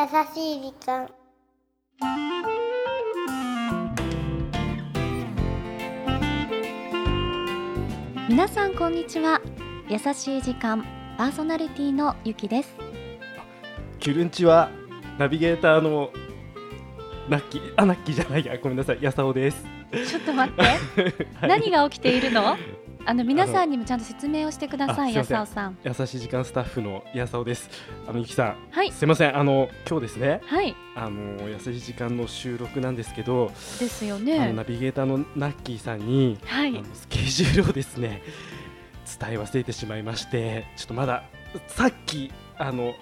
優しい時間。皆さんこんにちは。優しい時間パーソナリティのゆきです。キュルンチはナビゲーターのナッキーあナッキーじゃないやごめんなさいやさおです、ちょっと待って、はい。何が起きているの？あの皆さんにもちゃんと説明をしてくださいやさおさん。優しい時間スタッフのやさおです。あのゆきさん。はい。すいません。あの今日ですね。はい。あの優しい時間の収録なんですけど、ですよね。ナビゲーターのナッキーさんに、はい。あのスケジュールをですね伝え忘れてしまいましてちょっとまださっきあの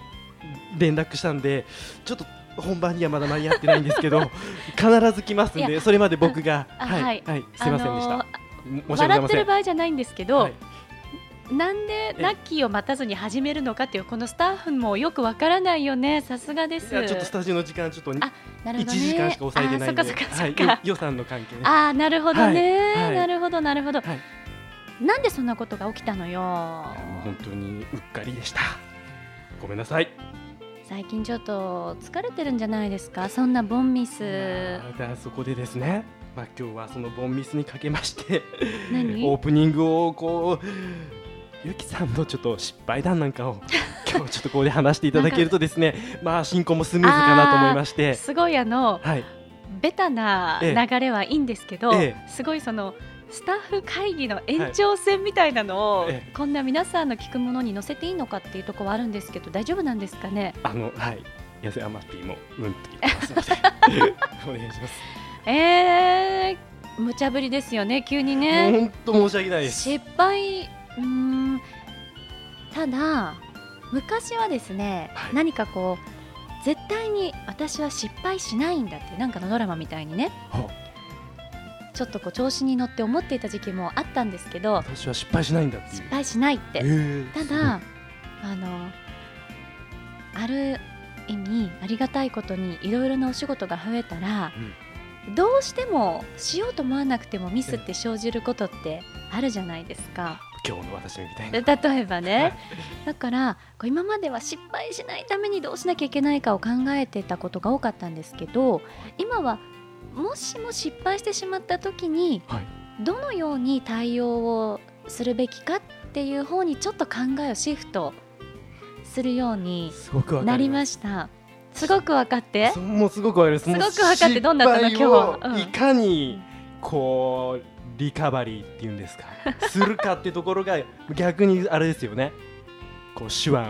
連絡したんでちょっと本番にはまだ間に合ってないんですけど 必ず来ますんいでそれまで僕があはい、はい。はい、すいませんでした、あの申し訳ござい笑ってる場合じゃないんですけど、はい。なんでえ。ラッキーを待たずに始めるのかっていうこのスタッフもよくわからないよね。さすがです。ちょっとスタジオの時間ちょっとにあなるほ1どね。時間しか抑えてないんで。はい。予算の関係ね。あーなるほどね、はい。はい。なるほどなるほど、はい。なんでそんなことが起きたのよ。本当にうっかりでした。ごめんなさい。最近ちょっと疲れてるんじゃないですか？そんなボンミス。あーそこでですねまあ今日はそのボンミスにかけまして何？オープニングをこうゆきさんのちょっと失敗談なんかを 今日ちょっとここで話していただけるとですねまあ進行もスムーズかなと思いまして。すごいあのはい。ベタなええ。流れはいいんですけど、ええ。すごいそのスタッフ会議の延長線みたいなのを、ええ。こんな皆さんの聞くものに載せていいのかっていうところはあるんですけど大丈夫なんですかね？あのはい。痩せアマピーもうんって言ってますので。お願いしますえー、無茶ぶりですよね急にね。本当申し訳ないです。失敗うーんただ昔はですね、はい。何かこう絶対に私は失敗しないんだってなんかのドラマみたいにね。はちょっとこう調子に乗って思っていた時期もあったんですけど私は失敗しないんだって失敗しないって。えーただあのある意味ありがたいことにいろいろなお仕事が増えたら、どうしてもしようと思わなくてもミスって生じることってあるじゃないですか。今日の私みたいな例えばね、だからこう今までは失敗しないためにどうしなきゃいけないかを考えてたことが多かったんですけど今はもしも失敗してしまった時にはい。どのように対応をするべきかっていう方にちょっと考えをシフトするようになりりました。すごく分かって？もうすごくわかりますすごく分かってどんだったの今日？うん。いかにこうリカバリーっていうんですか？するかってところが逆にあれですよね。こう手腕を。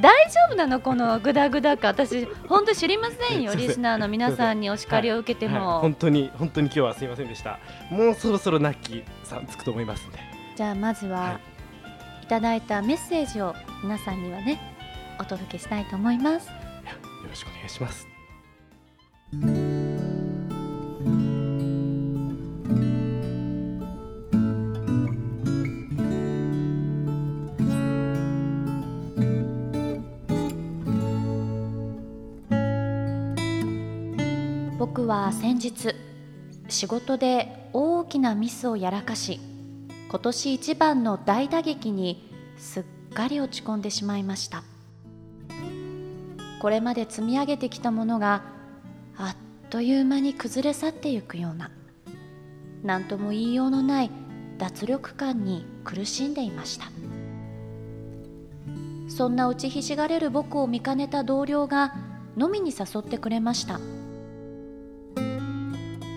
大丈夫なの？このグダグダか？私本当知りませんよ リスナーの皆さんにお叱りを受けてはい。も、本当に本当に今日はすいませんでした。もうそろそろナッキーさんつくと思いますんで。じゃあまずは、、はいただいたメッセージを皆さんにはねお届けしたいと思います。よろしくお願いします。僕は先日仕事で大きなミスをやらかし今年一番の大打撃にすっかり落ち込んでしまいましたこれまで積み上げてきたものがあっという間に崩れ去ってゆくような何とも言いようのない脱力感に苦しんでいました。そんな打ちひしがれる僕を見かねた同僚が飲みに誘ってくれました。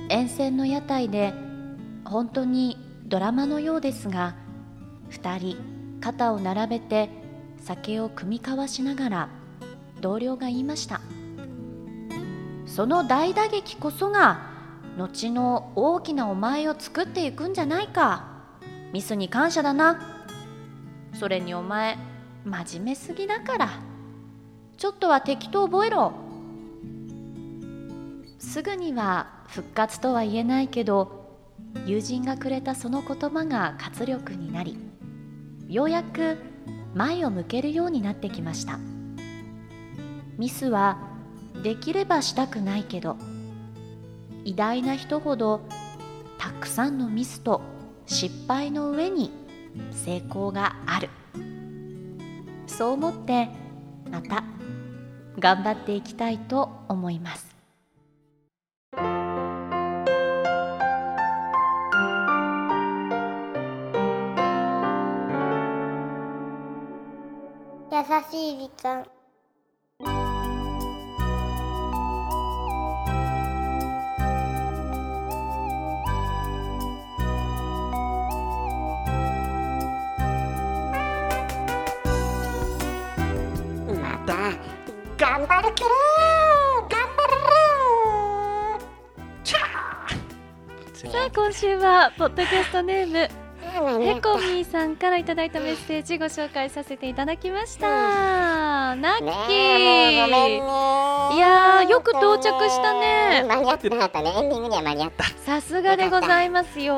沿線の屋台で本当にドラマのようですが2人肩を並べて酒を酌み交わしながら同僚が言いました。その大打撃こそが後の大きなお前を作っていくんじゃないか。ミスに感謝だな。それにお前真面目すぎだから。ちょっとは適当覚えろ。すぐには復活とは言えないけど友人がくれたその言葉が活力になりようやく前を向けるようになってきました。ミスはできればしたくないけど偉大な人ほどたくさんのミスと失敗の上に成功がある。そう思ってまた頑張っていきたいと思います。優しい時間。頑張るけど頑張るチャーさあ今週はポッドキャストネームーへこみーさんからいただいたメッセージご紹介させていただきました、ナッキー。ねいやーよく到着したね。間に合ってなかったね。エンディングには間に合った。さすがでございますよ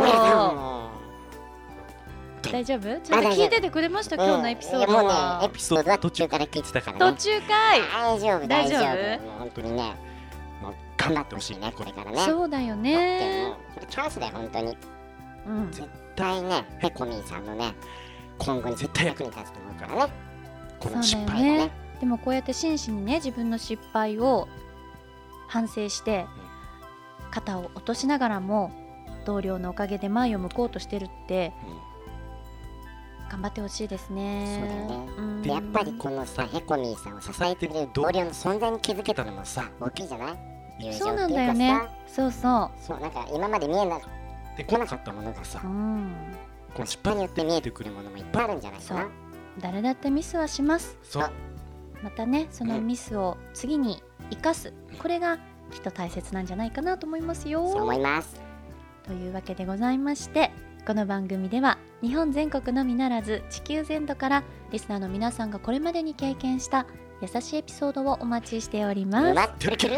も大丈夫？ちゃんと聞いててくれました？今日のエピソードうんいやもうねはエピソードは途中から聞いてたから途ね中かい。大丈夫大大丈夫。本当にねもう頑張ってほしいねこれからね。そうだよでもねチャンスだよ本当に。うん。絶対ねヘコミンさんのね今後に絶対役に立つと思うからね。この失敗がそうだよね。ねでもこうやって真摯にね自分の失敗を反省して肩を落としながらも同僚のおかげで前を向こうとしてるって頑張ってほしいですね。そうだよね。うん。でやっぱりこのさヘコミンさんを支えてくれる同僚の存在に気づけたのもさ大きいじゃない？そうなんだよね。さそうそそうなんか今まで見えなってこなかったものがさううん。この失敗によって見えてくるものもいっぱいあるんじゃないかな？誰だってミスはします。そう。またねそのミスを次に生かす。これがきっと大切なんじゃないかなと思いますよ。そう思います。というわけでございましてこの番組では日本全国のみならず地球全土からリスナーの皆さんがこれまでに経験した優しいエピソードをお待ちしております。待ってる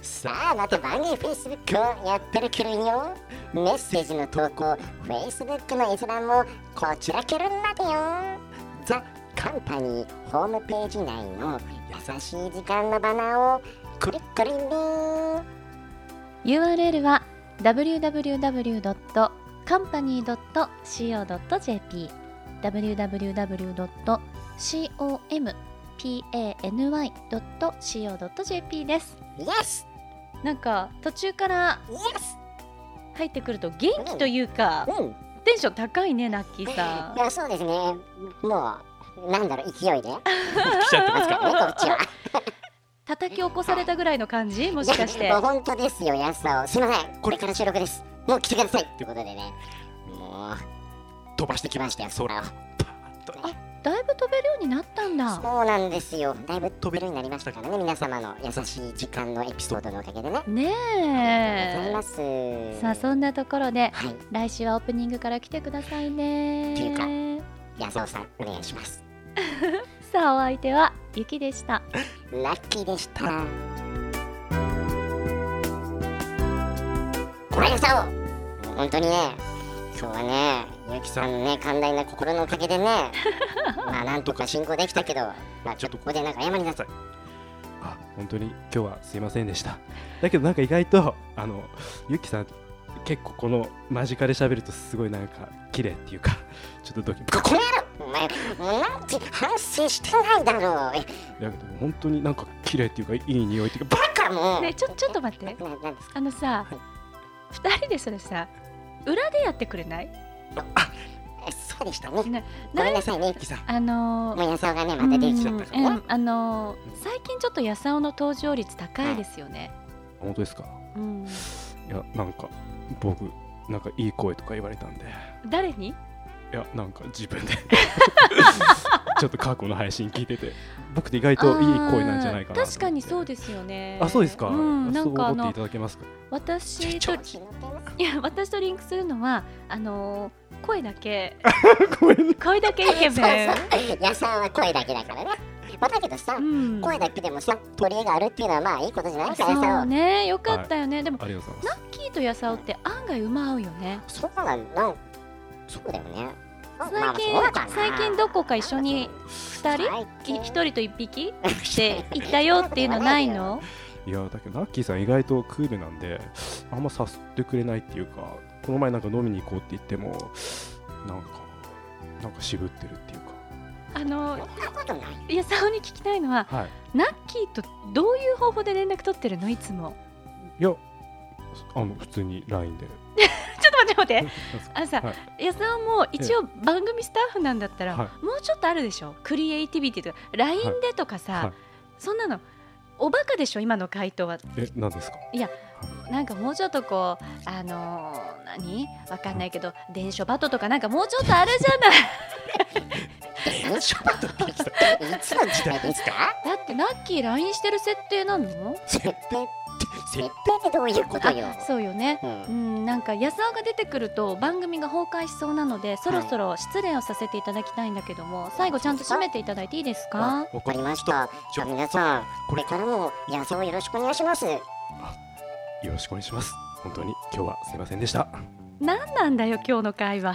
さあまた番組 Facebook をやってるけどよメッセージの投稿 Facebook の閲覧もこちらけるんだってよ。ザ・カンパニーホームページ内の優しい時間のバナーをクリックリンリン URL は www.company.co.jp www.company.co.jp ですイエスなんか途中から入ってくると元気というかうん。テンション高いねナッキーさ いやそうですね。もうなんだろう勢いで。来ちゃってますかねこっちは。叩き起こされたぐらいの感じ？もしかして。本当ですよ安さを。すいません。これから収録ですもう来てくださいってことでね。もう飛ばしてきましたよ空を。だいぶ飛べるようになったんだ。そうなんですよ。だいぶ飛べるようになりましたからね皆様の優しい時間のエピソードのおかげでね。ねありがとうございえます。さあそんなところではい。来週はオープニングから来てくださいね。っていうか安尾さんお願いします。さあお相手はゆきでした。ラッキーでしたごめんなさい本当にね今日はねゆきさん。のね寛大な心のおかげでね まあなんとか進行できたけどまあちょっとここでなんか謝りなさい。あ本当に今日はすいませんでした。だけどなんか意外とあのゆきさん結構この間近で喋るとすごいなんか綺麗っていうかちょっとドキここの野郎お前なんて反省してないだろう。えだけど本当になんか綺麗っていうかいい匂いっていうか。バカもう、ねえちょちょっと待って。ななんですか？あのさ二人でそれさ裏でやってくれない？えそうでしたね。なごめんななさいねゆきさん。あのもう安尾がねまた出てきちゃったから。ねうんうん。あの最近ちょっとやさおの登場率高いですよね、本当ですか？うん、いやなんか僕なんかいい声とか言われたんで。誰に？いやなんか自分で ちょっと過去の配信聞いてて。僕って意外といい声なんじゃないかな確かにそうですよね。あそうですか、うん、なんか思っていただけますか？私といや私とリンクするのはあのー 声だけ。声だけイケメン。そうそう。安尾は声だけだからね。まあだけどさ、うん。声だけでもさ取り柄があるっていうのはまあいいことじゃないかそうね。よかったよね、でもありがとうございます。キーとヤサオって案外馬合うよね。そうなんなんそうだよね最近、最近どこか一緒に二人？最近。い一人と一匹？って行ったよっていうのないの？いやだけどナッキーさん意外とクールなんであんま誘ってくれないっていうかこの前なんか飲みに行こうって言ってもなんかなんか渋ってるっていうか。あのい。いや沙尾に聞きたいのははい。ナッキーとどういう方法で連絡取ってるの？いつも。いやあの普通に LINE で。ちょっと待って待って。あのさ、はい。いやさんも一応番組スタッフなんだったら、はもうちょっとあるでしょ？クリエイティビティとか LINE でとかさ、はい。そんなのおバカでしょ？今の回答は。え何ですか？なんかもうちょっとこうあのー何？わかんないけど電書バトとかなんかもうちょっとあるじゃない 電書バトっていつの時代ですか？だってナッキー LINE してる設定なの？設定って設定ってどういうことよ？あそうよね。ううんんなんか安尾が出てくると番組が崩壊しそうなのでそろそろ失礼をさせていただきたいんだけども、最後ちゃんと締めていただいていいですか？わかりました。じゃあ皆さんこれからも野草をよろしくお願いします。よろしくお願いします。本当に今日はすいませんでした。何なんだよ今日の会話